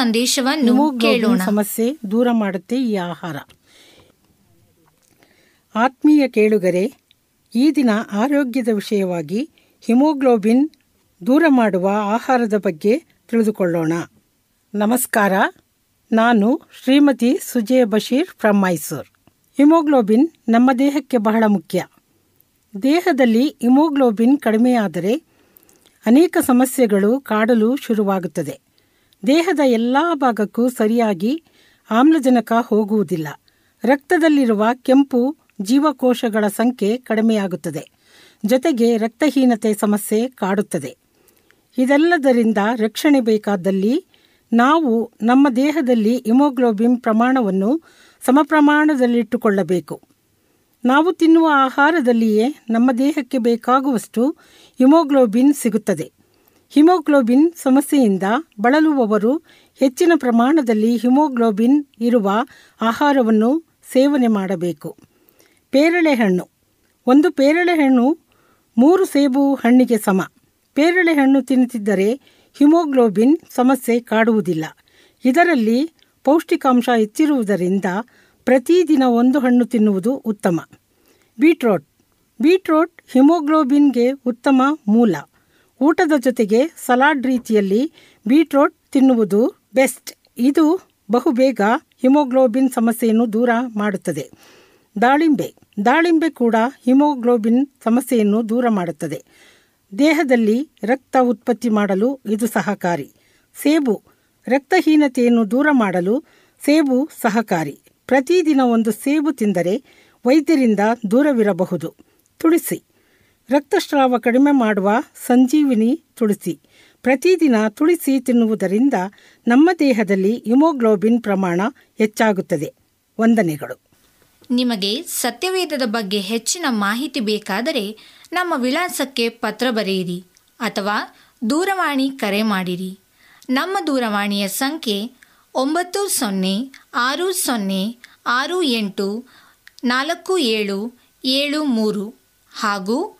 ಸಂದೇಶವನ್ನು ಕೇಳೋಣ. ಸಮಸ್ಯೆ ದೂರ ಮಾಡುತ್ತೆ ಈ ಆಹಾರ. ಆತ್ಮೀಯ ಕೇಳುಗರೆ ಈ ದಿನ ಆರೋಗ್ಯದ ವಿಷಯವಾಗಿ ಹಿಮೋಗ್ಲೋಬಿನ್ ದೂರ ಮಾಡುವ ಆಹಾರದ ಬಗ್ಗೆ ತಿಳಿದುಕೊಳ್ಳೋಣ. ನಮಸ್ಕಾರ ನಾನು ಶ್ರೀಮತಿ ಸುಜಯ ಬಶೀರ್ ಫ್ರಮ್ ಮೈಸೂರ್. ಹಿಮೋಗ್ಲೋಬಿನ್ ನಮ್ಮ ದೇಹಕ್ಕೆ ಬಹಳ ಮುಖ್ಯ. ದೇಹದಲ್ಲಿ ಹಿಮೋಗ್ಲೋಬಿನ್ ಕಡಿಮೆಯಾದರೆ ಅನೇಕ ಸಮಸ್ಯೆಗಳು ಕಾಡಲು ಶುರುವಾಗುತ್ತದೆ. ದೇಹದ ಎಲ್ಲ ಭಾಗಕ್ಕೂ ಸರಿಯಾಗಿ ಆಮ್ಲಜನಕ ಹೋಗುವುದಿಲ್ಲ. ರಕ್ತದಲ್ಲಿರುವ ಕೆಂಪು ಜೀವಕೋಶಗಳ ಸಂಖ್ಯೆ ಕಡಿಮೆಯಾಗುತ್ತದೆ. ಜೊತೆಗೆ ರಕ್ತಹೀನತೆ ಸಮಸ್ಯೆ ಕಾಡುತ್ತದೆ. ಇದೆಲ್ಲದರಿಂದ ರಕ್ಷಣೆ ಬೇಕಾದಲ್ಲಿ ನಾವು ನಮ್ಮ ದೇಹದಲ್ಲಿ ಹಿಮೋಗ್ಲೋಬಿನ್ ಪ್ರಮಾಣವನ್ನು ಸಮಪ್ರಮಾಣದಲ್ಲಿಟ್ಟುಕೊಳ್ಳಬೇಕು. ನಾವು ತಿನ್ನುವ ಆಹಾರದಲ್ಲಿಯೇ ನಮ್ಮ ದೇಹಕ್ಕೆ ಬೇಕಾಗುವಷ್ಟು ಹಿಮೋಗ್ಲೋಬಿನ್ ಸಿಗುತ್ತದೆ. ಹಿಮೋಗ್ಲೋಬಿನ್ ಸಮಸ್ಯೆಯಿಂದ ಬಳಲುವವರು ಹೆಚ್ಚಿನ ಪ್ರಮಾಣದಲ್ಲಿ ಹಿಮೋಗ್ಲೋಬಿನ್ ಇರುವ ಆಹಾರವನ್ನು ಸೇವನೆ ಮಾಡಬೇಕು. ಪೇರಳೆ ಹಣ್ಣು ಒಂದು ಪೇರಳೆ ಹಣ್ಣು ಮೂರು ಸೇಬು ಹಣ್ಣಿಗೆ ಸಮ. ಪೇರಳೆ ಹಣ್ಣು ತಿನ್ನುತ್ತಿದ್ದರೆ ಹಿಮೋಗ್ಲೋಬಿನ್ ಸಮಸ್ಯೆ ಕಾಡುವುದಿಲ್ಲ. ಇದರಲ್ಲಿ ಪೌಷ್ಟಿಕಾಂಶ ಹೆಚ್ಚಿರುವುದರಿಂದ ಪ್ರತಿದಿನ ಒಂದು ಹಣ್ಣು ತಿನ್ನುವುದು ಉತ್ತಮ. ಬೀಟ್ರೋಟ್. ಬೀಟ್ರೋಟ್ ಹಿಮೋಗ್ಲೋಬಿನ್ಗೆ ಉತ್ತಮ ಮೂಲ. ಊಟದ ಜೊತೆಗೆ ಸಲಾಡ್ ರೀತಿಯಲ್ಲಿ ಬೀಟ್ರೋಟ್ ತಿನ್ನುವುದು ಬೆಸ್ಟ್. ಇದು ಬಹುಬೇಗ ಹಿಮೋಗ್ಲೋಬಿನ್ ಸಮಸ್ಯೆಯನ್ನು ದೂರ ಮಾಡುತ್ತದೆ. ದಾಳಿಂಬೆ. ದಾಳಿಂಬೆ ಕೂಡ ಹಿಮೋಗ್ಲೋಬಿನ್ ಸಮಸ್ಯೆಯನ್ನು ದೂರ ಮಾಡುತ್ತದೆ. ದೇಹದಲ್ಲಿ ರಕ್ತ ಉತ್ಪತ್ತಿ ಮಾಡಲು ಇದು ಸಹಕಾರಿ. ಸೇಬು. ರಕ್ತಹೀನತೆಯನ್ನು ದೂರ ಮಾಡಲು ಸೇಬು ಸಹಕಾರಿ. ಪ್ರತಿದಿನ ಒಂದು ಸೇಬು ತಿಂದರೆ ವೈದ್ಯರಿಂದ ದೂರವಿರಬಹುದು. ತುಳಸಿ. ರಕ್ತಸ್ರಾವ ಕಡಿಮೆ ಮಾಡುವ ಸಂಜೀವಿನಿ ತುಳಸಿ. ಪ್ರತಿದಿನ ತುಳಸಿ ತಿನ್ನುವುದರಿಂದ ನಮ್ಮ ದೇಹದಲ್ಲಿ ಹಿಮೋಗ್ಲೋಬಿನ್ ಪ್ರಮಾಣ ಹೆಚ್ಚಾಗುತ್ತದೆ. ವಂದನೆಗಳು. ನಿಮಗೆ ಸತ್ಯವೇದದ ಬಗ್ಗೆ ಹೆಚ್ಚಿನ ಮಾಹಿತಿ ಬೇಕಾದರೆ ನಮ್ಮ ವಿಳಾಸಕ್ಕೆ ಪತ್ರ ಬರೆಯಿರಿ ಅಥವಾ ದೂರವಾಣಿ ಕರೆ ಮಾಡಿರಿ. ನಮ್ಮ ದೂರವಾಣಿಯ ಸಂಖ್ಯೆ ಒಂಬತ್ತು ಸೊನ್ನೆ ಆರು ಸೊನ್ನೆ ಆರು ಎಂಟು ನಾಲ್ಕು ಏಳು ಏಳು ಮೂರು ಹಾಗೂ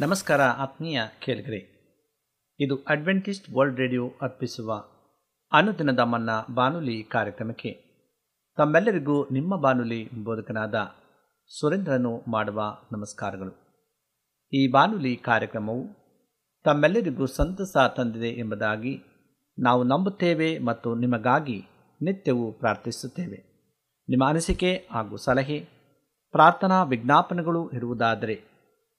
ನಮಸ್ಕಾರ ಆತ್ಮೀಯ ಕೇಳಿಗರೆ. ಇದು ಅಡ್ವೆಂಟಿಸ್ಟ್ ವರ್ಲ್ಡ್ ರೇಡಿಯೋ ಅರ್ಪಿಸುವ ಅನುದಿನದ ಮನ್ನ ಬಾನುಲಿ ಕಾರ್ಯಕ್ರಮಕ್ಕೆ ತಮ್ಮೆಲ್ಲರಿಗೂ ನಿಮ್ಮ ಬಾನುಲಿ ಬೋಧಕನಾದ ಸುರೇಂದ್ರನು ಮಾಡುವ ನಮಸ್ಕಾರಗಳು. ಈ ಬಾನುಲಿ ಕಾರ್ಯಕ್ರಮವು ತಮ್ಮೆಲ್ಲರಿಗೂ ಸಂತಸ ತಂದಿದೆ ಎಂಬುದಾಗಿ ನಾವು ನಂಬುತ್ತೇವೆ ಮತ್ತು ನಿಮಗಾಗಿ ನಿತ್ಯವೂ ಪ್ರಾರ್ಥಿಸುತ್ತೇವೆ. ನಿಮ್ಮ ಅನಿಸಿಕೆ ಹಾಗೂ ಸಲಹೆ, ಪ್ರಾರ್ಥನಾ ವಿಜ್ಞಾಪನೆಗಳು ಇರುವುದಾದರೆ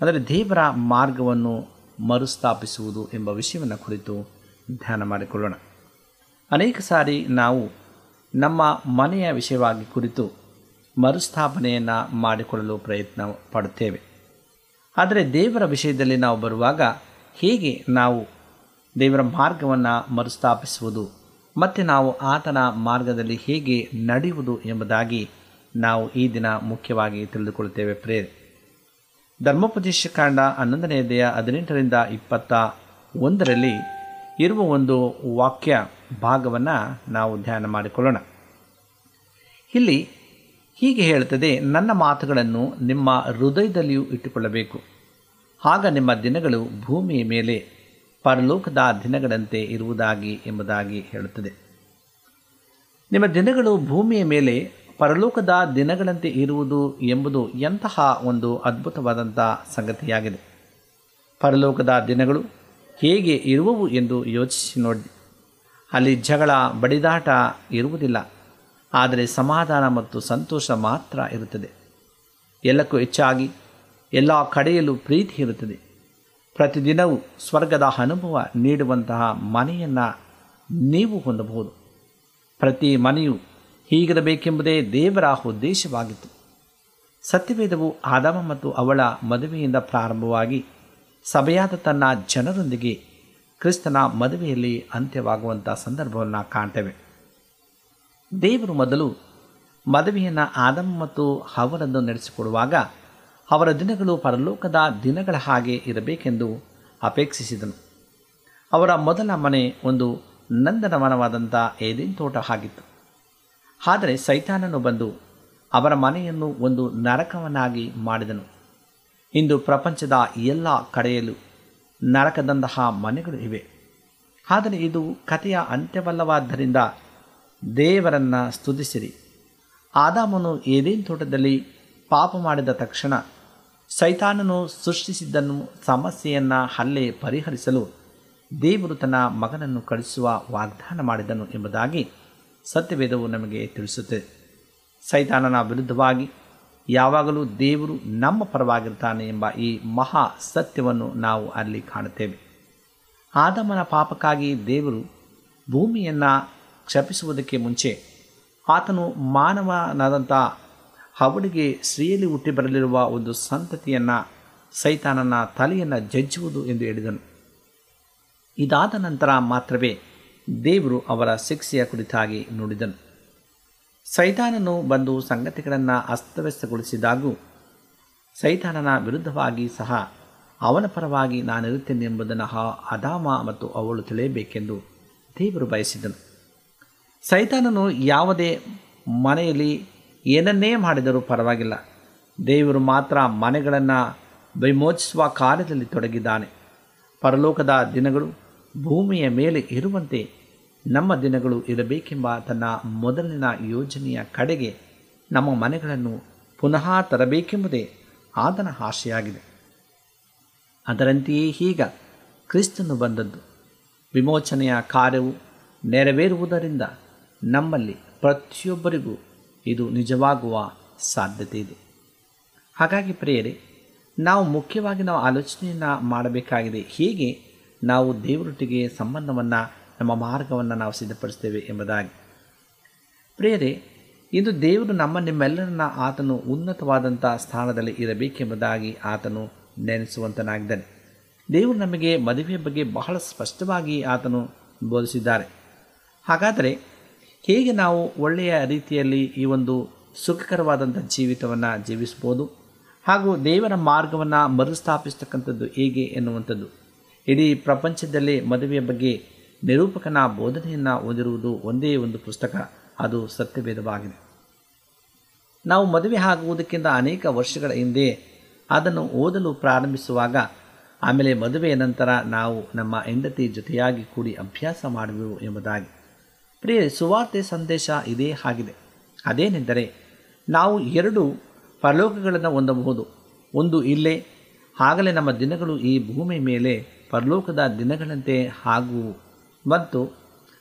ಅಂದರೆ ದೇವರ ಮಾರ್ಗವನ್ನು ಮರುಸ್ಥಾಪಿಸುವುದು ಎಂಬ ವಿಷಯವನ್ನು ಕುರಿತು ಧ್ಯಾನ ಮಾಡಿಕೊಳ್ಳೋಣ. ಅನೇಕ ಸಾರಿ ನಾವು ನಮ್ಮ ಮನೆಯ ವಿಷಯವಾಗಿ ಕುರಿತು ಮರುಸ್ಥಾಪನೆಯನ್ನು ಮಾಡಿಕೊಳ್ಳಲು ಪ್ರಯತ್ನ ಪಡುತ್ತೇವೆ. ಆದರೆ ದೇವರ ವಿಷಯದಲ್ಲಿ ನಾವು ಬರುವಾಗ ಹೇಗೆ ನಾವು ದೇವರ ಮಾರ್ಗವನ್ನು ಮರುಸ್ಥಾಪಿಸುವುದು ಮತ್ತು ನಾವು ಆತನ ಮಾರ್ಗದಲ್ಲಿ ಹೇಗೆ ನಡೆಯುವುದು ಎಂಬುದಾಗಿ ನಾವು ಈ ದಿನ ಮುಖ್ಯವಾಗಿ ತಿಳಿದುಕೊಳ್ಳುತ್ತೇವೆ ಪ್ರೇರೆ ಧರ್ಮೋಪದೇಶ ಕಾಂಡ ಹನ್ನೊಂದನೆಯದೆಯ ಹದಿನೆಂಟರಿಂದ ಇಪ್ಪತ್ತ ಒಂದರಲ್ಲಿ ಇರುವ ಒಂದು ವಾಕ್ಯ ಭಾಗವನ್ನು ನಾವು ಧ್ಯಾನ ಮಾಡಿಕೊಳ್ಳೋಣ. ಇಲ್ಲಿ ಹೀಗೆ ಹೇಳುತ್ತದೆ, ನನ್ನ ಮಾತುಗಳನ್ನು ನಿಮ್ಮ ಹೃದಯದಲ್ಲಿಯೂ ಇಟ್ಟುಕೊಳ್ಳಬೇಕು. ಆಗ ನಿಮ್ಮ ದಿನಗಳು ಭೂಮಿಯ ಮೇಲೆ ಪರಲೋಕದ ದಿನಗಳಂತೆ ಇರುವುದಾಗಿ ಎಂಬುದಾಗಿ ಹೇಳುತ್ತದೆ. ನಿಮ್ಮ ದಿನಗಳು ಭೂಮಿಯ ಮೇಲೆ ಪರಲೋಕದ ದಿನಗಳಂತೆ ಇರುವುದು ಎಂಬುದು ಎಂತಹ ಒಂದು ಅದ್ಭುತವಾದಂಥ ಸಂಗತಿಯಾಗಿದೆ. ಪರಲೋಕದ ದಿನಗಳು ಹೇಗೆ ಇರುವವು ಎಂದು ಯೋಚಿಸಿ ನೋಡಿ. ಅಲ್ಲಿ ಜಗಳ, ಬಡಿದಾಟ ಇರುವುದಿಲ್ಲ. ಆದರೆ ಸಮಾಧಾನ ಮತ್ತು ಸಂತೋಷ ಮಾತ್ರ ಇರುತ್ತದೆ. ಎಲ್ಲಕ್ಕೂ ಹೆಚ್ಚಾಗಿ ಎಲ್ಲ ಕಡೆಯಲ್ಲೂ ಪ್ರೀತಿ ಇರುತ್ತದೆ. ಪ್ರತಿದಿನವೂ ಸ್ವರ್ಗದ ಅನುಭವ ನೀಡುವಂತಹ ಮನೆಯನ್ನು ನೀವು ಹೊಂದಬಹುದು. ಪ್ರತಿ ಮನೆಯು ಹೀಗಿರಬೇಕೆಂಬುದೇ ದೇವರ ಉದ್ದೇಶವಾಗಿತ್ತು. ಸತ್ಯವೇದವು ಆದಾಮ ಮತ್ತು ಅವಳ ಮದುವೆಯಿಂದ ಪ್ರಾರಂಭವಾಗಿ ಸಭೆಯಾದ ತನ್ನ ಜನರೊಂದಿಗೆ ಕ್ರಿಸ್ತನ ಮದುವೆಯಲ್ಲಿ ಅಂತ್ಯವಾಗುವಂಥ ಸಂದರ್ಭವನ್ನು ಕಾಣ್ತೇವೆ. ದೇವರು ಮೊದಲು ಮದುವೆಯನ್ನು ಆದಮ್ ಮತ್ತು ಅವರನ್ನು ನಡೆಸಿಕೊಡುವಾಗ ಅವರ ದಿನಗಳು ಪರಲೋಕದ ದಿನಗಳ ಹಾಗೆ ಇರಬೇಕೆಂದು ಅಪೇಕ್ಷಿಸಿದನು. ಅವರ ಮೊದಲ ಮನೆ ಒಂದು ನಂದನವನವಾದಂಥ ಏದೇನ್ ತೋಟ ಆಗಿತ್ತು ಆದರೆ ಸೈತಾನನು ಬಂದು ಅವರ ಮನೆಯನ್ನು ಒಂದು ನರಕವನ್ನಾಗಿ ಮಾಡಿದನು. ಇಂದು ಪ್ರಪಂಚದ ಎಲ್ಲ ಕಡೆಯಲ್ಲೂ ನರಕದಂತಹ ಮನೆಗಳು ಇವೆ. ಆದರೆ ಇದು ಕಥೆಯ ಅಂತ್ಯವಲ್ಲವಾದ್ದರಿಂದ ದೇವರನ್ನು ಸ್ತುತಿಸಿರಿ. ಆದಾಮನು ಏದೇನ್ ತೋಟದಲ್ಲಿ ಪಾಪ ಮಾಡಿದ ತಕ್ಷಣ ಸೈತಾನನು ಸೃಷ್ಟಿಸಿದ್ದನ್ನು ಸಮಸ್ಯೆಯನ್ನು ಹಲ್ಲೆ ಪರಿಹರಿಸಲು ದೇವರು ತನ್ನ ಮಗನನ್ನು ಕಳಿಸುವ ವಾಗ್ದಾನ ಮಾಡಿದನು ಎಂಬುದಾಗಿ ಸತ್ಯವೇದವು ನಮಗೆ ತಿಳಿಸುತ್ತದೆ ಸೈತಾನನ ವಿರುದ್ಧವಾಗಿ ಯಾವಾಗಲೂ ದೇವರು ನಮ್ಮ ಪರವಾಗಿರ್ತಾನೆ ಎಂಬ ಈ ಮಹಾ ಸತ್ಯವನ್ನು ನಾವು ಅಲ್ಲಿ ಕಾಣುತ್ತೇವೆ. ಆದಮನ ಪಾಪಕ್ಕಾಗಿ ದೇವರು ಭೂಮಿಯನ್ನು ಕ್ಷಪಿಸುವುದಕ್ಕೆ ಮುಂಚೆ ಆತನು ಮಾನವನಾದಂಥ ಅವಳಿಗೆ ಸ್ತ್ರೀಯಲ್ಲಿ ಹುಟ್ಟಿ ಬರಲಿರುವ ಒಂದು ಸಂತತಿಯನ್ನು ಸೈತಾನನ ತಲೆಯನ್ನು ಜಜ್ಜುವುದು ಎಂದು ಹೇಳಿದನು. ಇದಾದ ನಂತರ ಮಾತ್ರವೇ ದೇವರು ಅವರ ಶಿಕ್ಷೆಯ ಕುರಿತಾಗಿ ನುಡಿದನು. ಸೈತಾನನು ಬಂದು ಸಂಗತಿಗಳನ್ನು ಅಸ್ತವ್ಯಸ್ತಗೊಳಿಸಿದಾಗೂ ಸೈತಾನನ ವಿರುದ್ಧವಾಗಿ ಸಹ ಅವನ ಪರವಾಗಿ ನಾನಿರುತ್ತೇನೆ ಎಂಬುದನ್ನು ಅದಾಮ ಮತ್ತು ಅವಳು ತಿಳಿಯಬೇಕೆಂದು ದೇವರು ಬಯಸಿದನು. ಸೈತಾನನು ಯಾವುದೇ ಮನೆಯಲ್ಲಿ ಏನನ್ನೇ ಮಾಡಿದರೂ ಪರವಾಗಿಲ್ಲ. ದೇವರು ಮಾತ್ರ ಮನೆಗಳನ್ನು ವಿಮೋಚಿಸುವ ಕಾರ್ಯದಲ್ಲಿ ತೊಡಗಿದ್ದಾನೆ. ಪರಲೋಕದ ದಿನಗಳು ಭೂಮಿಯ ಮೇಲೆ ಇರುವಂತೆ ನಮ್ಮ ದಿನಗಳು ಇರಬೇಕೆಂಬ ತನ್ನ ಮೊದಲಿನ ಯೋಜನೆಯ ಕಡೆಗೆ ನಮ್ಮ ಮನೆಗಳನ್ನು ಪುನಃ ತರಬೇಕೆಂಬುದೇ ಆತನ ಆಶೆಯಾಗಿದೆ ಅದರಂತೆಯೇ ಈಗ ಕ್ರಿಸ್ತನು ಬಂದದ್ದು. ವಿಮೋಚನೆಯ ಕಾರ್ಯವು ನೆರವೇರುವುದರಿಂದ ನಮ್ಮಲ್ಲಿ ಪ್ರತಿಯೊಬ್ಬರಿಗೂ ಇದು ನಿಜವಾಗುವ ಸಾಧ್ಯತೆ ಇದೆ. ಹಾಗಾಗಿ ಪ್ರಿಯರೇ, ನಾವು ಮುಖ್ಯವಾಗಿ ನಾವು ಆಲೋಚನೆಯನ್ನು ಮಾಡಬೇಕಾಗಿದೆ. ಹೀಗೆ? ನಾವು ದೇವರೊಟ್ಟಿಗೆ ಸಂಬಂಧವನ್ನು ನಮ್ಮ ಮಾರ್ಗವನ್ನು ನಾವು ಸಿದ್ಧಪಡಿಸ್ತೇವೆ ಎಂಬುದಾಗಿ. ಪ್ರಿಯರೇ, ಇಂದು ದೇವರು ನಮ್ಮ ನಿಮ್ಮೆಲ್ಲರನ್ನ ಆತನು ಉನ್ನತವಾದಂಥ ಸ್ಥಾನದಲ್ಲಿ ಇರಬೇಕೆಂಬುದಾಗಿ ಆತನು ನೆನೆಸುವಂತನಾಗಿದ್ದಾನೆ. ದೇವರು ನಮಗೆ ಮದುವೆಯ ಬಗ್ಗೆ ಬಹಳ ಸ್ಪಷ್ಟವಾಗಿ ಆತನು ಬೋಧಿಸಿದ್ದಾರೆ. ಹಾಗಾದರೆ, ಹೇಗೆ ನಾವು ಒಳ್ಳೆಯ ರೀತಿಯಲ್ಲಿ ಈ ಒಂದು ಸುಖಕರವಾದಂಥ ಜೀವಿತವನ್ನು ಜೀವಿಸ್ಬೋದು ಹಾಗೂ ದೇವರ ಮಾರ್ಗವನ್ನು ಮರುಸ್ಥಾಪಿಸ್ತಕ್ಕಂಥದ್ದು ಹೇಗೆ ಎನ್ನುವಂಥದ್ದು? ಇಡೀ ಪ್ರಪಂಚದಲ್ಲಿ ಮದುವೆಯ ಬಗ್ಗೆ ನಿರೂಪಕನ ಬೋಧನೆಯನ್ನು ಓದಿರುವುದು ಒಂದೇ ಒಂದು ಪುಸ್ತಕ. ಅದು ಸತ್ಯಭೇದವಾಗಿದೆ. ನಾವು ಮದುವೆ ಆಗುವುದಕ್ಕಿಂತ ಅನೇಕ ವರ್ಷಗಳ ಹಿಂದೆ ಅದನ್ನು ಓದಲು ಪ್ರಾರಂಭಿಸುವಾಗ, ಆಮೇಲೆ ಮದುವೆಯ ನಂತರ ನಾವು ನಮ್ಮ ಹೆಂಡತಿ ಜೊತೆಯಾಗಿ ಕೂಡಿ ಅಭ್ಯಾಸ ಮಾಡುವೆವು ಎಂಬುದಾಗಿ. ಪ್ರಿಯ, ಸುವಾರ್ತೆ ಸಂದೇಶ ಇದೇ ಆಗಿದೆ. ಅದೇನೆಂದರೆ, ನಾವು ಎರಡು ಪರಲೋಕಗಳನ್ನು ಹೊಂದಬಹುದು. ಒಂದು ಇಲ್ಲೇ, ಆಗಲೇ ನಮ್ಮ ದಿನಗಳು ಈ ಭೂಮಿ ಮೇಲೆ ಪರಲೋಕದ ದಿನಗಳಂತೆ ಆಗುವು. ಮತ್ತು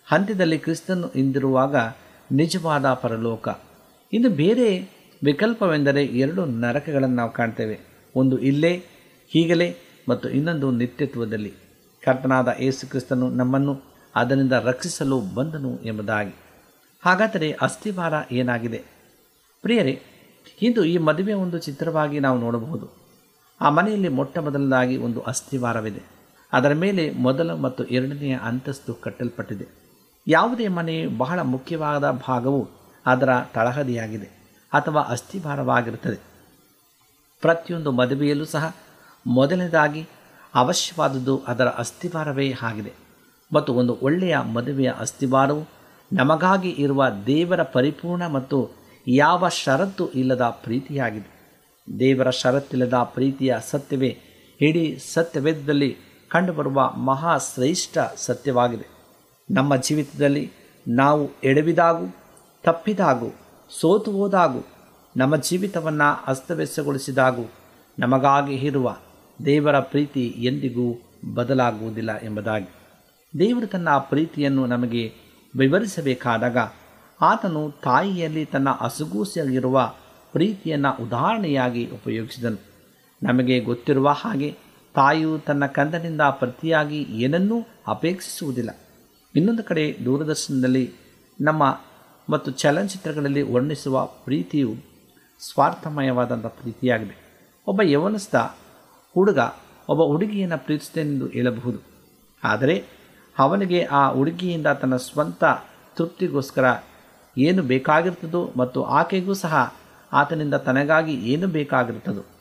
ಹಂತದಲ್ಲಿ ಕ್ರಿಸ್ತನು ಇಂದಿರುವಾಗ ನಿಜವಾದ ಪರಲೋಕ. ಇನ್ನು ಬೇರೆ ವಿಕಲ್ಪವೆಂದರೆ ಎರಡು ನರಕಗಳನ್ನು ನಾವು ಕಾಣ್ತೇವೆ. ಒಂದು ಇಲ್ಲೇ, ಹೀಗಲೇ ಮತ್ತು ಇನ್ನೊಂದು ನಿತ್ಯತ್ವದಲ್ಲಿ. ಕರ್ತನಾದ ಯೇಸು ಕ್ರಿಸ್ತನು ನಮ್ಮನ್ನು ಅದರಿಂದ ರಕ್ಷಿಸಲು ಬಂದನು ಎಂಬುದಾಗಿ. ಹಾಗಾದರೆ ಅಸ್ಥಿವಾರ ಏನಾಗಿದೆ? ಪ್ರಿಯರೇ, ಇಂದು ಈ ಮದುವೆ ಒಂದು ಚಿತ್ರವಾಗಿ ನಾವು ನೋಡಬಹುದು. ಆ ಮನೆಯಲ್ಲಿ ಮೊಟ್ಟ ಮೊದಲದಾಗಿ ಒಂದು ಅಸ್ಥಿವಾರವಿದೆ. ಅದರ ಮೇಲೆ ಮೊದಲ ಮತ್ತು ಎರಡನೆಯ ಅಂತಸ್ತು ಕಟ್ಟಲ್ಪಟ್ಟಿದೆ. ಯಾವುದೇ ಮನೆ ಬಹಳ ಮುಖ್ಯವಾದ ಭಾಗವು ಅದರ ತಳಹದಿಯಾಗಿದೆ ಅಥವಾ ಅಸ್ಥಿಭಾರವಾಗಿರುತ್ತದೆ. ಪ್ರತಿಯೊಂದು ಮದುವೆಯಲ್ಲೂ ಸಹ ಮೊದಲನೇದಾಗಿ ಅವಶ್ಯವಾದದ್ದು ಅದರ ಅಸ್ಥಿಭಾರವೇ ಆಗಿದೆ. ಮತ್ತು ಒಂದು ಒಳ್ಳೆಯ ಮದುವೆಯ ಅಸ್ಥಿಭಾರವು ನಮಗಾಗಿ ಇರುವ ದೇವರ ಪರಿಪೂರ್ಣ ಮತ್ತು ಯಾವ ಷರತ್ತು ಇಲ್ಲದ ಪ್ರೀತಿಯಾಗಿದೆ. ದೇವರ ಷರತ್ತಿಲ್ಲದ ಪ್ರೀತಿಯ ಸತ್ಯವೇ ಇಡೀ ಸತ್ಯವೇದದಲ್ಲಿ ಕಂಡುಬರುವ ಮಹಾಶ್ರೇಷ್ಠ ಸತ್ಯವಾಗಿದೆ. ನಮ್ಮ ಜೀವಿತದಲ್ಲಿ ನಾವು ಎಡವಿದಾಗೂ, ತಪ್ಪಿದಾಗೂ, ಸೋತು ಹೋದಾಗೂ, ನಮ್ಮ ಜೀವಿತವನ್ನು ಅಸ್ತವ್ಯಸ್ತಗೊಳಿಸಿದಾಗೂ, ನಮಗಾಗಿ ಇರುವ ದೇವರ ಪ್ರೀತಿ ಎಂದಿಗೂ ಬದಲಾಗುವುದಿಲ್ಲ ಎಂಬುದಾಗಿ. ದೇವರು ತನ್ನ ಪ್ರೀತಿಯನ್ನು ನಮಗೆ ವಿವರಿಸಬೇಕಾದಾಗ ಆತನು ತಾಯಿಯಲ್ಲಿ ತನ್ನ ಹಸುಗೂಸಿಯಾಗಿರುವ ಪ್ರೀತಿಯನ್ನು ಉದಾಹರಣೆಯಾಗಿ ಉಪಯೋಗಿಸಿದನು. ನಮಗೆ ಗೊತ್ತಿರುವ ಹಾಗೆ ತಾಯಿಯು ತನ್ನ ಕಂದನಿಂದ ಪ್ರತಿಯಾಗಿ ಏನನ್ನೂ ಅಪೇಕ್ಷಿಸುವುದಿಲ್ಲ. ಇನ್ನೊಂದು ಕಡೆ ದೂರದರ್ಶನದಲ್ಲಿ ನಮ್ಮ ಮತ್ತು ಚಲನಚಿತ್ರಗಳಲ್ಲಿ ವರ್ಣಿಸುವ ಪ್ರೀತಿಯು ಸ್ವಾರ್ಥಮಯವಾದಂಥ ಪ್ರೀತಿಯಾಗಿದೆ. ಒಬ್ಬ ಯವನಸ್ಥ ಹುಡುಗ ಒಬ್ಬ ಹುಡುಗಿಯನ್ನು ಪ್ರೀತಿಸಿದೆಂದು ಹೇಳಬಹುದು. ಆದರೆ ಅವನಿಗೆ ಆ ಹುಡುಗಿಯಿಂದ ತನ್ನ ಸ್ವಂತ ತೃಪ್ತಿಗೋಸ್ಕರ ಏನು ಬೇಕಾಗಿರ್ತದೋ ಮತ್ತು ಆಕೆಗೂ ಸಹ ಆತನಿಂದ ತನಗಾಗಿ ಏನು ಬೇಕಾಗಿರುತ್ತದೋ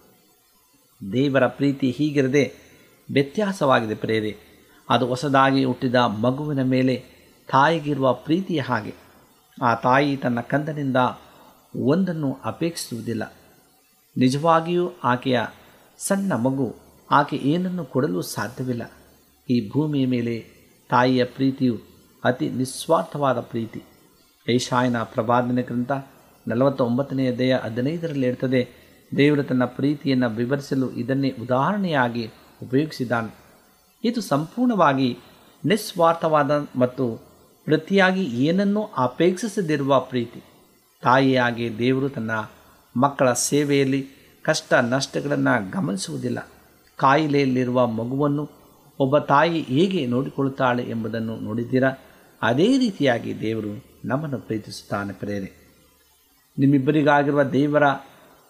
ದೇವರ ಪ್ರೀತಿ ಹೀಗಿರದೆ ವ್ಯತ್ಯಾಸವಾಗಿದೆ ಪ್ರೇರೆ. ಅದು ಹೊಸದಾಗಿ ಹುಟ್ಟಿದ ಮಗುವಿನ ಮೇಲೆ ತಾಯಿಗಿರುವ ಪ್ರೀತಿಯ ಹಾಗೆ. ಆ ತಾಯಿ ತನ್ನ ಕಂದನಿಂದ ಒಂದನ್ನು ಅಪೇಕ್ಷಿಸುವುದಿಲ್ಲ. ನಿಜವಾಗಿಯೂ ಆಕೆಯ ಸಣ್ಣ ಮಗು ಆಕೆ ಏನನ್ನು ಕೊಡಲು ಸಾಧ್ಯವಿಲ್ಲ. ಈ ಭೂಮಿಯ ಮೇಲೆ ತಾಯಿಯ ಪ್ರೀತಿಯು ಅತಿ ನಿಸ್ವಾರ್ಥವಾದ ಪ್ರೀತಿ. ಏಷಾಯನ ಪ್ರವಾದನೆ ಗ್ರಂಥ ನಲವತ್ತೊಂಬತ್ತನೆಯ ದೇಹ ಹದಿನೈದರಲ್ಲಿ ಇರ್ತದೆ ದೇವರು ತನ್ನ ಪ್ರೀತಿಯನ್ನು ವಿವರಿಸಲು ಇದನ್ನೇ ಉದಾಹರಣೆಯಾಗಿ ಉಪಯೋಗಿಸಿದ್ದಾನೆ. ಇದು ಸಂಪೂರ್ಣವಾಗಿ ನಿಸ್ವಾರ್ಥವಾದ ಮತ್ತು ಪ್ರತಿಯಾಗಿ ಏನನ್ನೂ ಅಪೇಕ್ಷಿಸದಿರುವ ಪ್ರೀತಿ. ತಾಯಿಯಾಗಿ ದೇವರು ತನ್ನ ಮಕ್ಕಳ ಸೇವೆಯಲ್ಲಿ ಕಷ್ಟ ನಷ್ಟಗಳನ್ನು ಗಮನಿಸುವುದಿಲ್ಲ. ಕಾಯಿಲೆಯಲ್ಲಿರುವ ಮಗುವನ್ನು ಒಬ್ಬ ತಾಯಿ ಹೇಗೆ ನೋಡಿಕೊಳ್ಳುತ್ತಾಳೆ ಎಂಬುದನ್ನು ನೋಡಿದ್ದೀರಾ? ಅದೇ ರೀತಿಯಾಗಿ ದೇವರು ನಮ್ಮನ್ನು ಪ್ರೀತಿಸುತ್ತಾನೆ ಪ್ರೇರೆ ನಿಮ್ಮಿಬ್ಬರಿಗಾಗಿರುವ ದೇವರ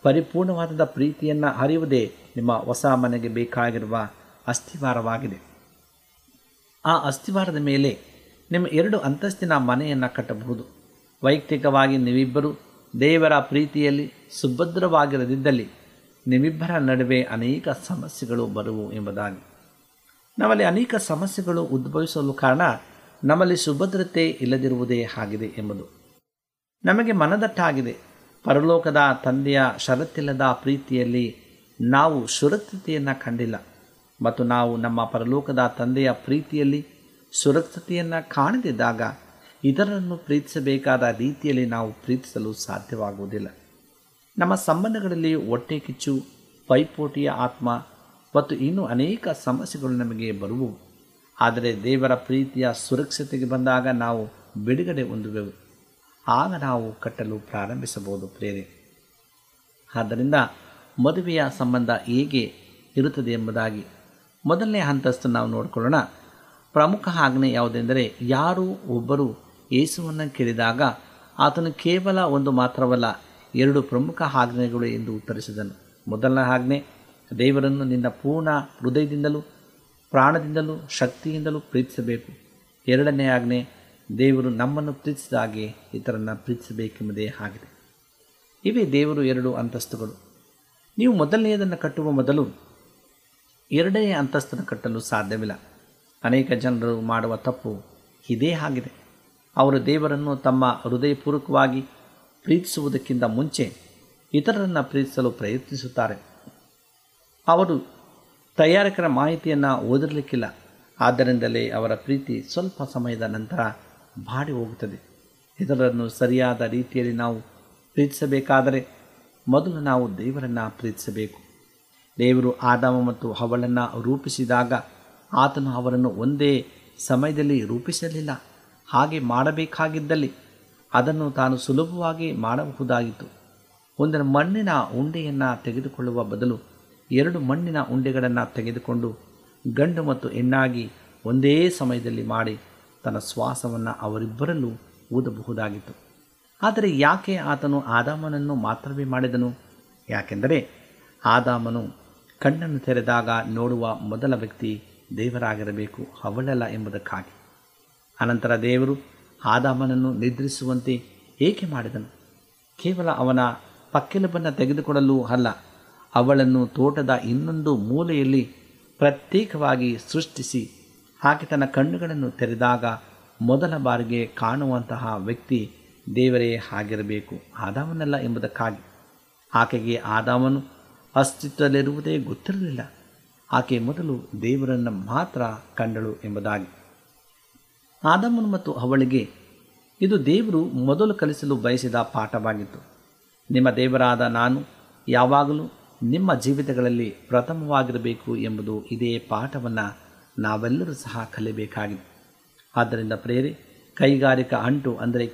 ಪರಿಪೂರ್ಣವಾದ ಪ್ರೀತಿಯನ್ನು ಅರಿಯುವುದೇ ನಿಮ್ಮ ಹೊಸ ಮನೆಗೆ ಬೇಕಾಗಿರುವ ಅಸ್ಥಿವಾರವಾಗಿದೆ ಆ ಅಸ್ಥಿವಾರದ ಮೇಲೆ ನಿಮ್ಮ ಎರಡು ಅಂತಸ್ತಿನ ಮನೆಯನ್ನು ಕಟ್ಟಬಹುದು. ವೈಯಕ್ತಿಕವಾಗಿ ನೀವಿಬ್ಬರು ದೇವರ ಪ್ರೀತಿಯಲ್ಲಿ ಸುಭದ್ರವಾಗಿರದಿದ್ದಲ್ಲಿ ನಿಮ್ಮಿಬ್ಬರ ನಡುವೆ ಅನೇಕ ಸಮಸ್ಯೆಗಳು ಬರುವು ಎಂಬುದಾಗಿ. ನಮ್ಮಲ್ಲಿ ಅನೇಕ ಸಮಸ್ಯೆಗಳು ಉದ್ಭವಿಸಲು ಕಾರಣ ನಮ್ಮಲ್ಲಿ ಸುಭದ್ರತೆ ಇಲ್ಲದಿರುವುದೇ ಆಗಿದೆ ಎಂಬುದು. ನಮಗೆ ಮನದಟ್ಟಾಗಿದೆ. ಪರಲೋಕದ ತಂದೆಯ ಷರತ್ತಿಲ್ಲದ ಪ್ರೀತಿಯಲ್ಲಿ ನಾವು ಸುರಕ್ಷತೆಯನ್ನು ಕಂಡಿಲ್ಲ. ಮತ್ತು ನಾವು ನಮ್ಮ ಪರಲೋಕದ ತಂದೆಯ ಪ್ರೀತಿಯಲ್ಲಿ ಸುರಕ್ಷತೆಯನ್ನು ಕಾಣದಿದ್ದಾಗ ಇದರನ್ನು ಪ್ರೀತಿಸಬೇಕಾದ ರೀತಿಯಲ್ಲಿ ನಾವು ಪ್ರೀತಿಸಲು ಸಾಧ್ಯವಾಗುವುದಿಲ್ಲ. ನಮ್ಮ ಸಂಬಂಧಗಳಲ್ಲಿ ಹೊಟ್ಟೆ ಕಿಚ್ಚು, ಪೈಪೋಟಿಯ ಆತ್ಮ ಮತ್ತು ಇನ್ನೂ ಅನೇಕ ಸಮಸ್ಯೆಗಳು ನಮಗೆ ಬರುವು. ಆದರೆ ದೇವರ ಪ್ರೀತಿಯ ಸುರಕ್ಷತೆಗೆ ಬಂದಾಗ ನಾವು ಬಿಡುಗಡೆ ಹೊಂದುವೆವು. ಆಗ ನಾವು ಕಟ್ಟಲು ಪ್ರಾರಂಭಿಸಬಹುದು ಪ್ರೇರೆ ಆದ್ದರಿಂದ ಮದುವೆಯ ಸಂಬಂಧ ಹೇಗೆ ಇರುತ್ತದೆ ಎಂಬುದಾಗಿ ಮೊದಲನೇ ಹಂತಸ್ತು ನಾವು ನೋಡಿಕೊಳ್ಳೋಣ. ಪ್ರಮುಖ ಆಜ್ಞೆ ಯಾವುದೆಂದರೆ ಯಾರು ಒಬ್ಬರು ಯೇಸುವನ್ನು ಕೇಳಿದಾಗ ಆತನು ಕೇವಲ ಒಂದು ಮಾತ್ರವಲ್ಲ, ಎರಡು ಪ್ರಮುಖ ಆಜ್ಞೆಗಳು ಎಂದು ಉತ್ತರಿಸಿದನು. ಮೊದಲನೇ ಆಜ್ಞೆ, ದೇವರನ್ನು ನಿನ್ನ ಪೂರ್ಣ ಹೃದಯದಿಂದಲೂ ಪ್ರಾಣದಿಂದಲೂ ಶಕ್ತಿಯಿಂದಲೂ ಪ್ರೀತಿಸಬೇಕು. ಎರಡನೇ ಆಜ್ಞೆ ದೇವರು ನಮ್ಮನ್ನು ಪ್ರೀತಿಸಿದ ಹಾಗೆ ಇತರನ್ನು ಪ್ರೀತಿಸಬೇಕೆಂಬುದೇ ಆಗಿದೆ. ಇವೇ ದೇವರು ಎರಡು ಅಂತಸ್ತುಗಳು. ನೀವು ಮೊದಲನೆಯದನ್ನು ಕಟ್ಟುವ ಮೊದಲು ಎರಡನೇ ಅಂತಸ್ತನ್ನು ಕಟ್ಟಲು ಸಾಧ್ಯವಿಲ್ಲ. ಅನೇಕ ಜನರು ಮಾಡುವ ತಪ್ಪು ಇದೇ ಆಗಿದೆ. ಅವರು ದೇವರನ್ನು ತಮ್ಮ ಹೃದಯಪೂರ್ವಕವಾಗಿ ಪ್ರೀತಿಸುವುದಕ್ಕಿಂತ ಮುಂಚೆ ಇತರರನ್ನು ಪ್ರೀತಿಸಲು ಪ್ರಯತ್ನಿಸುತ್ತಾರೆ. ಅವರು ತಯಾರಕರ ಮಾಹಿತಿಯನ್ನು ಓದಿರಲಿಕ್ಕಿಲ್ಲ. ಆದ್ದರಿಂದಲೇ ಅವರ ಪ್ರೀತಿ ಸ್ವಲ್ಪ ಸಮಯದ ನಂತರ ಬಾಡಿ ಹೋಗುತ್ತದೆ. ಇದರನ್ನು ಸರಿಯಾದ ರೀತಿಯಲ್ಲಿ ನಾವು ಪ್ರೀತಿಸಬೇಕಾದರೆ ಮೊದಲು ನಾವು ದೇವರನ್ನು ಪ್ರೀತಿಸಬೇಕು. ದೇವರು ಆದಾಮ ಮತ್ತು ಅವಳನ್ನು ರೂಪಿಸಿದಾಗ ಆತನು ಅವರನ್ನು ಒಂದೇ ಸಮಯದಲ್ಲಿ ರೂಪಿಸಲಿಲ್ಲ. ಹಾಗೆ ಮಾಡಬೇಕಾಗಿದ್ದಲ್ಲಿ ಅದನ್ನು ತಾನು ಸುಲಭವಾಗಿ ಮಾಡಬಹುದಾಗಿತ್ತು. ಒಂದರ ಮಣ್ಣಿನ ಉಂಡೆಯನ್ನು ತೆಗೆದುಕೊಳ್ಳುವ ಬದಲು ಎರಡು ಮಣ್ಣಿನ ಉಂಡೆಗಳನ್ನು ತೆಗೆದುಕೊಂಡು ಗಂಡು ಮತ್ತು ಹೆಣ್ಣಾಗಿ ಒಂದೇ ಸಮಯದಲ್ಲಿ ಮಾಡಿ ತನ್ನ ಶ್ವಾಸವನ್ನು ಅವರಿಬ್ಬರಲ್ಲೂ ಊದಬಹುದಾಗಿತ್ತು. ಆದರೆ ಯಾಕೆ ಆತನು ಆದಾಮನನ್ನು ಮಾತ್ರವೇ ಮಾಡಿದನು? ಯಾಕೆಂದರೆ ಆದಾಮನು ಕಣ್ಣನ್ನು ತೆರೆದಾಗ ನೋಡುವ ಮೊದಲ ವ್ಯಕ್ತಿ ದೇವರಾಗಿರಬೇಕು, ಅವಳಲ್ಲ ಎಂಬುದಕ್ಕಾಗಿ. ಅನಂತರ ದೇವರು ಆದಾಮನನ್ನು ನಿದ್ರಿಸುವಂತೆ ಏಕೆ ಮಾಡಿದನು? ಕೇವಲ ಅವನ ಪಕ್ಕೆಲುಬನ್ನು ತೆಗೆದುಕೊಡಲು ಅಲ್ಲ, ಅವಳನ್ನು ತೋಟದ ಇನ್ನೊಂದು ಮೂಲೆಯಲ್ಲಿ ಪ್ರತ್ಯೇಕವಾಗಿ ಸೃಷ್ಟಿಸಿ ಆಕೆ ತನ್ನ ಕಣ್ಣುಗಳನ್ನು ತೆರೆದಾಗ ಮೊದಲ ಬಾರಿಗೆ ಕಾಣುವಂತಹ ವ್ಯಕ್ತಿ ದೇವರೇ ಆಗಿರಬೇಕು ಆದಾಮನಲ್ಲ ಎಂಬುದಕ್ಕಾಗಿ. ಆಕೆಗೆ ಆದಾಮನು ಅಸ್ತಿತ್ವದಲ್ಲಿರುವುದೇ ಗೊತ್ತಿರಲಿಲ್ಲ. ಆಕೆ ಮೊದಲು ದೇವರನ್ನು ಮಾತ್ರ ಕಂಡಳು ಎಂಬುದಾಗಿ. ಆದಮನು ಮತ್ತು ಅವಳಿಗೆ, ಇದು ದೇವರು ಮೊದಲು ಕಲಿಸಲು ಬಯಸಿದ ಪಾಠವಾಗಿತ್ತು. ನಿಮ್ಮ ದೇವರಾದ ನಾನು ಯಾವಾಗಲೂ ನಿಮ್ಮ ಜೀವಿತಗಳಲ್ಲಿ ಪ್ರಥಮವಾಗಿರಬೇಕು ಎಂಬುದು ಇದೇ ಪಾಠವನ್ನು ನಾವೆಲ್ಲರೂ ಸಹ ಕಲಿಬೇಕಾಗಿದೆ. ಆದ್ದರಿಂದ ಪ್ರೇರಿ, ಕೈಗಾರಿಕಾ ಅಂಟು ಅಂದರೆ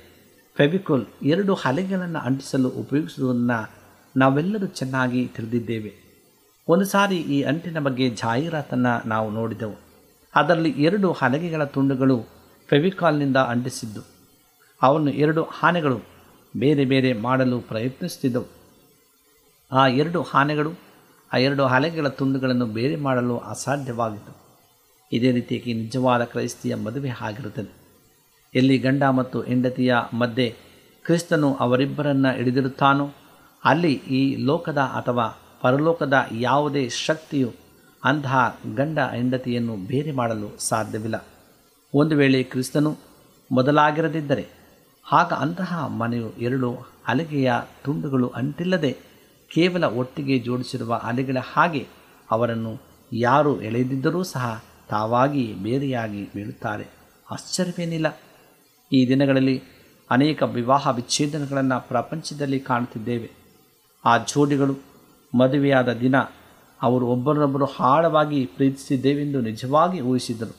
ಫೆವಿಕೋಲ್ ಎರಡು ಹಲೆಗಳನ್ನು ಅಂಟಿಸಲು ಉಪಯೋಗಿಸುವುದನ್ನು ನಾವೆಲ್ಲರೂ ಚೆನ್ನಾಗಿ ತಿಳಿದಿದ್ದೇವೆ. ಒಂದು ಸಾರಿ ಈ ಅಂಟಿನ ಬಗ್ಗೆ ಜಾಹೀರಾತನ್ನು ನಾವು ನೋಡಿದೆವು. ಅದರಲ್ಲಿ ಎರಡು ಹಲಗೆಗಳ ತುಂಡುಗಳು ಫೆವಿಕಾಲ್ನಿಂದ ಅಂಟಿಸಿದ್ದು. ಅವನ್ನು ಎರಡು ಆನೆಗಳು ಬೇರೆ ಬೇರೆ ಮಾಡಲು ಪ್ರಯತ್ನಿಸುತ್ತಿದ್ದವು. ಆ ಎರಡು ಆನೆಗಳು, ಆ ಎರಡು ಹಲಗೆಗಳ ತುಂಡುಗಳನ್ನು ಬೇರೆ ಮಾಡಲು ಅಸಾಧ್ಯವಾಗಿತ್ತು. ಇದೇ ರೀತಿಯಾಗಿ ನಿಜವಾದ ಕ್ರೈಸ್ತಿಯ ಮದುವೆ ಆಗಿರುತ್ತದೆ. ಎಲ್ಲಿ ಗಂಡ ಮತ್ತು ಹೆಂಡತಿಯ ಮಧ್ಯೆ ಕ್ರಿಸ್ತನು ಅವರಿಬ್ಬರನ್ನು ಹಿಡಿದಿರುತ್ತಾನೋ ಅಲ್ಲಿ ಈ ಲೋಕದ ಅಥವಾ ಪರಲೋಕದ ಯಾವುದೇ ಶಕ್ತಿಯು ಅಂತಹ ಗಂಡ ಹೆಂಡತಿಯನ್ನು ಬೇರೆ ಮಾಡಲು ಸಾಧ್ಯವಿಲ್ಲ. ಒಂದು ವೇಳೆ ಕ್ರಿಸ್ತನು ಮೊದಲಾಗಿರದಿದ್ದರೆ, ಆಗ ಅಂತಹ ಮನೆಯು ಎರಡು ಅಲಿಗೆಯ ತುಂಡುಗಳು ಅಂಟಿಲ್ಲದೆ ಕೇವಲ ಒಟ್ಟಿಗೆ ಜೋಡಿಸಿರುವ ಅಲೆಗಳ ಹಾಗೆ ಅವರನ್ನು ಯಾರು ಎಳೆದಿದ್ದರೂ ಸಹ ತಾವಾಗಿ ಬೇರೆಯಾಗಿ ಬೀಳುತ್ತಾರೆ. ಆಶ್ಚರ್ಯವೇನಿಲ್ಲ. ಈ ದಿನಗಳಲ್ಲಿ ಅನೇಕ ವಿವಾಹ ವಿಚ್ಛೇದನಗಳನ್ನು ಪ್ರಪಂಚದಲ್ಲಿ ಕಾಣುತ್ತಿದ್ದೇವೆ. ಆ ಜೋಡಿಗಳು, ಮದುವೆಯಾದ ದಿನ ಅವರು ಒಬ್ಬರನ್ನೊಬ್ಬರು ಆಳವಾಗಿ ಪ್ರೀತಿಸಿದ್ದೇವೆಂದು ನಿಜವಾಗಿ ಊಹಿಸಿದರು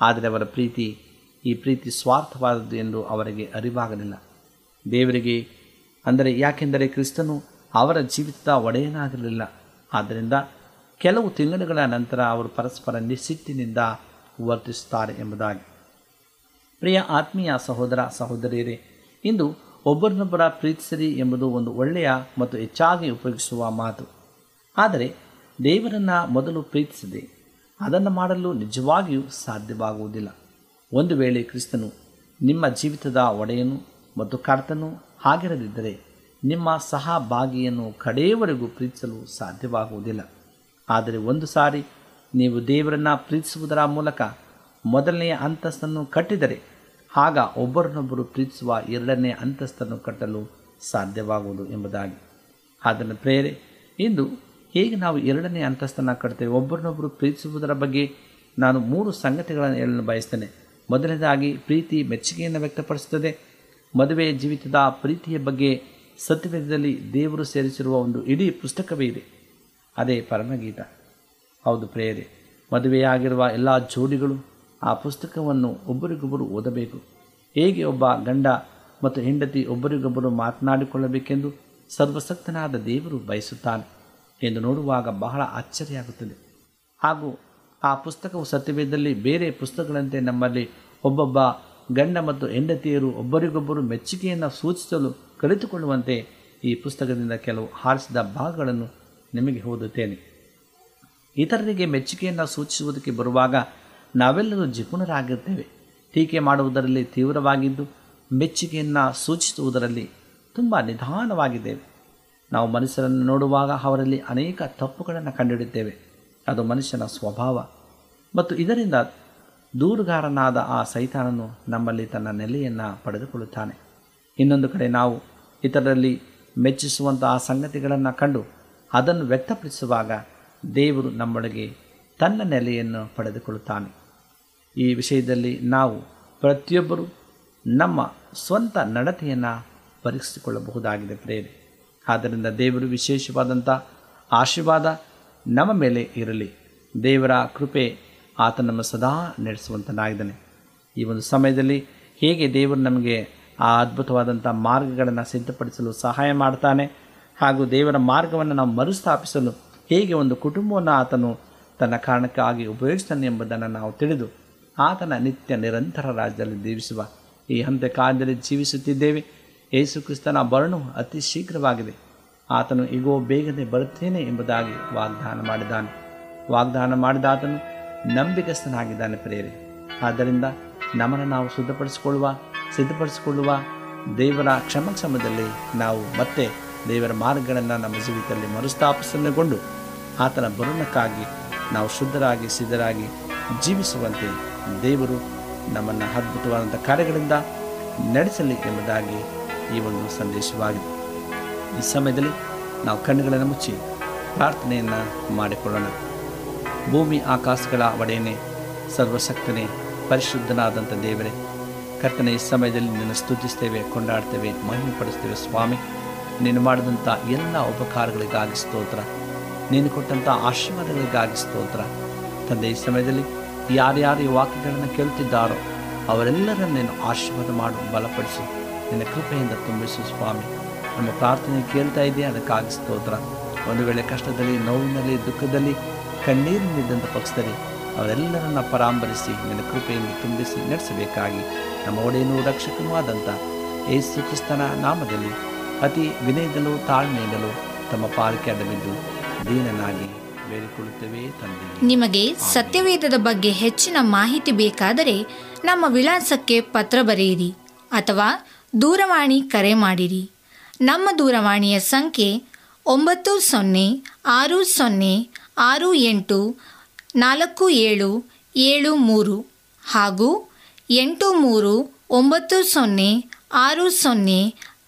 ಆದರೆ ಅವರ ಪ್ರೀತಿ, ಈ ಪ್ರೀತಿ ಸ್ವಾರ್ಥವಾದದ್ದು ಎಂದು ಅವರಿಗೆ ಅರಿವಾಗಲಿಲ್ಲ. ದೇವರಿಗೆ, ಅಂದರೆ ಯಾಕೆಂದರೆ ಕ್ರಿಸ್ತನು ಅವರ ಜೀವಿತದ ಒಡೆಯನಾಗಿರಲಿಲ್ಲ. ಆದ್ದರಿಂದ ಕೆಲವು ತಿಂಗಳುಗಳ ನಂತರ ಅವರು ಪರಸ್ಪರ ನಿಸ್ಸಿಟ್ಟಿನಿಂದ ವರ್ತಿಸುತ್ತಾರೆ ಎಂಬುದಾಗಿ. ಪ್ರಿಯ ಆತ್ಮೀಯ ಸಹೋದರ ಸಹೋದರಿಯರೇ, ಇಂದು ಒಬ್ಬರನ್ನೊಬ್ಬರ ಪ್ರೀತಿಸಿರಿ ಎಂಬುದು ಒಂದು ಒಳ್ಳೆಯ ಮತ್ತು ಹೆಚ್ಚಾಗಿ ಉಪಯೋಗಿಸುವ ಮಾತು. ಆದರೆ ದೇವರನ್ನು ಮೊದಲು ಪ್ರೀತಿಸಿದೆ ಅದನ್ನು ಮಾಡಲು ನಿಜವಾಗಿಯೂ ಸಾಧ್ಯವಾಗುವುದಿಲ್ಲ. ಒಂದು ವೇಳೆ ಕ್ರಿಸ್ತನು ನಿಮ್ಮ ಜೀವಿತದ ಒಡೆಯನು ಮತ್ತು ಕರ್ತನು ಆಗಿರದಿದ್ದರೆ ನಿಮ್ಮ ಸಹಭಾಗಿಯನ್ನು ಕಡೆಯವರೆಗೂ ಪ್ರೀತಿಸಲು ಸಾಧ್ಯವಾಗುವುದಿಲ್ಲ. ಆದರೆ ಒಂದು ಸಾರಿ ನೀವು ದೇವರನ್ನು ಪ್ರೀತಿಸುವುದರ ಮೂಲಕ ಮೊದಲನೆಯ ಅಂತಸ್ತನ್ನು ಕಟ್ಟಿದರೆ ಆಗ ಒಬ್ಬರನ್ನೊಬ್ಬರು ಪ್ರೀತಿಸುವ ಎರಡನೇ ಅಂತಸ್ತನ್ನು ಕಟ್ಟಲು ಸಾಧ್ಯವಾಗುವುದು ಎಂಬುದಾಗಿ. ಅದನ್ನು ಪ್ರೇರೆ, ಇಂದು ಹೇಗೆ ನಾವು ಎರಡನೇ ಅಂತಸ್ತನ್ನು ಕಟ್ತೇವೆ? ಒಬ್ಬರನ್ನೊಬ್ಬರು ಪ್ರೀತಿಸುವುದರ ಬಗ್ಗೆ ನಾನು ಮೂರು ಸಂಗತಿಗಳನ್ನು ಹೇಳಲು ಬಯಸ್ತೇನೆ. ಮೊದಲನೇದಾಗಿ, ಪ್ರೀತಿ ಮೆಚ್ಚುಗೆಯನ್ನು ವ್ಯಕ್ತಪಡಿಸುತ್ತದೆ. ಮದುವೆ ಜೀವಿತದ ಪ್ರೀತಿಯ ಬಗ್ಗೆ ಸತ್ಯವೇದದಲ್ಲಿ ದೇವರು ಸೇರಿಸಿರುವ ಒಂದು ಇಡೀ ಪುಸ್ತಕವೇ ಇದೆ. ಅದೇ ಪರಮಗೀತ. ಹೌದು ಪ್ರೇಯರೆ, ಮದುವೆಯಾಗಿರುವ ಎಲ್ಲ ಜೋಡಿಗಳು ಆ ಪುಸ್ತಕವನ್ನು ಒಬ್ಬರಿಗೊಬ್ಬರು ಓದಬೇಕು. ಹೇಗೆ ಒಬ್ಬ ಗಂಡ ಮತ್ತು ಹೆಂಡತಿ ಒಬ್ಬರಿಗೊಬ್ಬರು ಮಾತನಾಡಿಕೊಳ್ಳಬೇಕೆಂದು ಸರ್ವಸಕ್ತನಾದ ದೇವರು ಬಯಸುತ್ತಾನೆ ಎಂದು ನೋಡುವಾಗ ಬಹಳ ಅಚ್ಚರಿಯಾಗುತ್ತದೆ ಹಾಗೂ ಆ ಪುಸ್ತಕವು ಸತ್ಯವೇದಲ್ಲಿ ಬೇರೆ ಪುಸ್ತಕಗಳಂತೆ ನಮ್ಮಲ್ಲಿ ಒಬ್ಬೊಬ್ಬ ಗಂಡ ಮತ್ತು ಹೆಂಡತಿಯರು ಒಬ್ಬರಿಗೊಬ್ಬರು ಮೆಚ್ಚುಗೆಯನ್ನು ಸೂಚಿಸಲು ಕಲಿತುಕೊಳ್ಳುವಂತೆ ಈ ಪುಸ್ತಕದಿಂದ ಕೆಲವು ಹಾರಿಸಿದ ಭಾಗಗಳನ್ನು ನಿಮಗೆ ಓದುತ್ತೇನೆ ಇತರರಿಗೆ ಮೆಚ್ಚುಗೆಯನ್ನು ಸೂಚಿಸುವುದಕ್ಕೆ ಬರುವಾಗ ನಾವೆಲ್ಲರೂ ಜಿಪುಣರಾಗಿರ್ತೇವೆ ಟೀಕೆ ಮಾಡುವುದರಲ್ಲಿ ತೀವ್ರವಾಗಿದ್ದು, ಮೆಚ್ಚುಗೆಯನ್ನು ಸೂಚಿಸುವುದರಲ್ಲಿ ತುಂಬ ನಿಧಾನವಾಗಿದ್ದೇವೆ. ನಾವು ಮನುಷ್ಯರನ್ನು ನೋಡುವಾಗ ಅವರಲ್ಲಿ ಅನೇಕ ತಪ್ಪುಗಳನ್ನು ಕಂಡುಹಿಡಿದ್ದೇವೆ ಅದು ಮನುಷ್ಯನ ಸ್ವಭಾವ. ಮತ್ತು ಇದರಿಂದ ದೂರುಗಾರನಾದ ಆ ಸೈತಾನನು ನಮ್ಮಲ್ಲಿ ತನ್ನ ನೆಲೆಯನ್ನು ಪಡೆದುಕೊಳ್ಳುತ್ತಾನೆ. ಇನ್ನೊಂದು ಕಡೆ ನಾವು ಇತರರಲ್ಲಿ ಮೆಚ್ಚಿಸುವಂತಹ ಸಂಗತಿಗಳನ್ನು ಕಂಡು ಅದನ್ನು ವ್ಯಕ್ತಪಡಿಸುವಾಗ ದೇವರು ನಮ್ಮೊಳಗೆ ತನ್ನ ನೆಲೆಯನ್ನು ಪಡೆದುಕೊಳ್ಳುತ್ತಾನೆ. ಈ ವಿಷಯದಲ್ಲಿ ನಾವು ಪ್ರತಿಯೊಬ್ಬರೂ ನಮ್ಮ ಸ್ವಂತ ನಡತೆಯನ್ನು ಪರೀಕ್ಷಿಸಿಕೊಳ್ಳಬಹುದಾಗಿದೆ ಪ್ರೇರೆ ಆದ್ದರಿಂದ ದೇವರು ವಿಶೇಷವಾದಂಥ ಆಶೀರ್ವಾದ ನಮ್ಮ ಮೇಲೆ ಇರಲಿ. ದೇವರ ಕೃಪೆ ಆತ ನಮ್ಮ ಸದಾ ನಡೆಸುವಂತನಾಗಿದ್ದಾನೆ ಈ ಒಂದು ಸಮಯದಲ್ಲಿ ಹೇಗೆ ದೇವರು ನಮಗೆ ಆ ಅದ್ಭುತವಾದಂಥ ಮಾರ್ಗಗಳನ್ನು ಸಿದ್ಧಪಡಿಸಲು ಸಹಾಯ ಮಾಡ್ತಾನೆ? ಹಾಗೂ ದೇವರ ಮಾರ್ಗವನ್ನು ನಾವು ಮರುಸ್ಥಾಪಿಸಲು ಹೇಗೆ ಒಂದು ಕುಟುಂಬವನ್ನು ಆತನು ತನ್ನ ಕಾರಣಕ್ಕಾಗಿ ಉಪಯೋಗಿಸ್ತಾನೆ ಎಂಬುದನ್ನು ನಾವು ತಿಳಿದು ಆತನ ನಿತ್ಯ ನಿರಂತರ ರಾಜ್ಯದಲ್ಲಿ ಜೀವಿಸುವ ಈ ಹಂತ ಕಾಲದಲ್ಲಿ ಜೀವಿಸುತ್ತಿದ್ದೇವೆ. ಯೇಸು ಕ್ರಿಸ್ತನ ಬರಣು ಅತಿ ಶೀಘ್ರವಾಗಿದೆ. ಆತನು ಈಗೋ ಬೇಗನೆ ಬರುತ್ತೇನೆ ಎಂಬುದಾಗಿ ವಾಗ್ದಾನ ಮಾಡಿದ್ದಾನೆ. ವಾಗ್ದಾನ ಮಾಡಿದ ಆತನು ನಂಬಿಕಸ್ಥನಾಗಿದ್ದಾನೆ ಪ್ರೇರಿ ಆದ್ದರಿಂದ ನಮ್ಮನ್ನು ನಾವು ಶುದ್ಧಪಡಿಸಿಕೊಳ್ಳುವ ಸಿದ್ಧಪಡಿಸಿಕೊಳ್ಳುವ ದೇವರ ಕ್ಷಮಕ್ಷಮದಲ್ಲಿ ನಾವು ಮತ್ತೆ ದೇವರ ಮಾರ್ಗಗಳನ್ನು ನಮ್ಮ ಜೀವಿತದಲ್ಲಿ ಮರುಸ್ಥಾಪಿಸಲುಗೊಂಡು ಆತನ ಬರುಣಕ್ಕಾಗಿ ನಾವು ಶುದ್ಧರಾಗಿ, ಸಿದ್ಧರಾಗಿ ಜೀವಿಸುವಂತೆ ದೇವರು ನಮ್ಮನ್ನು ಅದ್ಭುತವಾದಂಥ ಕಾರ್ಯಗಳಿಂದ ನಡೆಸಲಿ ಎಂಬುದಾಗಿ ಈ ಒಂದು ಸಂದೇಶವಾಗಿದೆ. ಈ ಸಮಯದಲ್ಲಿ ನಾವು ಕಣ್ಣುಗಳನ್ನು ಮುಚ್ಚಿ ಪ್ರಾರ್ಥನೆಯನ್ನು ಮಾಡಿಕೊಳ್ಳೋಣ. ಭೂಮಿ ಆಕಾಶಗಳ ಒಡೆಯನೇ, ಸರ್ವಶಕ್ತನೇ, ಪರಿಶುದ್ಧನಾದಂಥ ದೇವರೇ, ಕರ್ತನೆ, ಈ ಸಮಯದಲ್ಲಿ ನಿನ್ನ ಸ್ತುತಿಸ್ತೇವೆ, ಕೊಂಡಾಡ್ತೇವೆ ಮಹಿಮೆ ಪಡಿಸ್ತೇವೆ ಸ್ವಾಮಿ. ನೀನು ಮಾಡಿದಂಥ ಎಲ್ಲ ಉಪಕಾರಗಳಿಗಾಗಿ ಸ್ತೋತ್ರ. ನೀನು ಕೊಟ್ಟಂಥ ಆಶೀರ್ವಾದಗಳಿಗಾಗಿ ಸ್ತೋತ್ರ. ತಂದೆ, ಈ ಸಮಯದಲ್ಲಿ ಯಾರ್ಯಾರು ಈ ವಾಕ್ಯಗಳನ್ನು ಕೇಳುತ್ತಿದ್ದಾರೋ ಅವರೆಲ್ಲರನ್ನು ನೀನು ಆಶೀರ್ವಾದ ಮಾಡು, ಬಲಪಡಿಸು. ನಿನ್ನ ಕೃಪೆಯಿಂದ ತುಂಬಿಸು ಸ್ವಾಮಿ. ನಮ್ಮ ಪ್ರಾರ್ಥನೆ ಕೇಳ್ತಾ ಇದೆಯಾ? ಅದಕ್ಕಾಗಿ ಸ್ತೋತ್ರ. ಒಂದು ವೇಳೆ ಕಷ್ಟದಲ್ಲಿ, ನೋವಿನಲ್ಲಿ, ದುಃಖದಲ್ಲಿ ಕಣ್ಣೀರಿನಿದ್ದಂಥ ಪಕ್ಷದಲ್ಲಿ ಅವರೆಲ್ಲರನ್ನ ಪರಾಂಬರಿಸಿ, ನಿನ್ನ ಕೃಪೆಯಿಂದ ತುಂಬಿಸಿ ನಡೆಸಬೇಕಾಗಿ ನಮ್ಮ ಒಡೆಯನೂ ರಕ್ಷಕನೂ ಆದಂಥ ಯೇಸು ಕ್ರಿಸ್ತನ ನಾಮದಲ್ಲಿ ಅತಿ ವಿನಯದಲ್ಲೂ ತಾಳ್ಮೆಯಿಂದಲೂ ತಮ್ಮ ಪಾಲಿಕೆ ಅಡಬಿದ್ದು ದೀನನಾಗಿ ಬೇಡಿಕೊಳ್ಳುತ್ತೇವೆ ತಂದೆ. ನಿಮಗೆ ಸತ್ಯವೇದದ ಬಗ್ಗೆ ಹೆಚ್ಚಿನ ಮಾಹಿತಿ ಬೇಕಾದರೆ ನಮ್ಮ ವಿಳಾಸಕ್ಕೆ ಪತ್ರ ಬರೆಯಿರಿ ಅಥವಾ ದೂರವಾಣಿ ಕರೆ ಮಾಡಿರಿ. ನಮ್ಮ ದೂರವಾಣಿಯ ಸಂಖ್ಯೆ ಒಂಬತ್ತು ಸೊನ್ನೆ ಆರು ಸೊನ್ನೆ ಆರು ಎಂಟು ನಾಲ್ಕು ಏಳು ಏಳು ಮೂರು ಹಾಗೂ ಎಂಟು ಮೂರು ಒಂಬತ್ತು ಸೊನ್ನೆ ಆರು ಸೊನ್ನೆ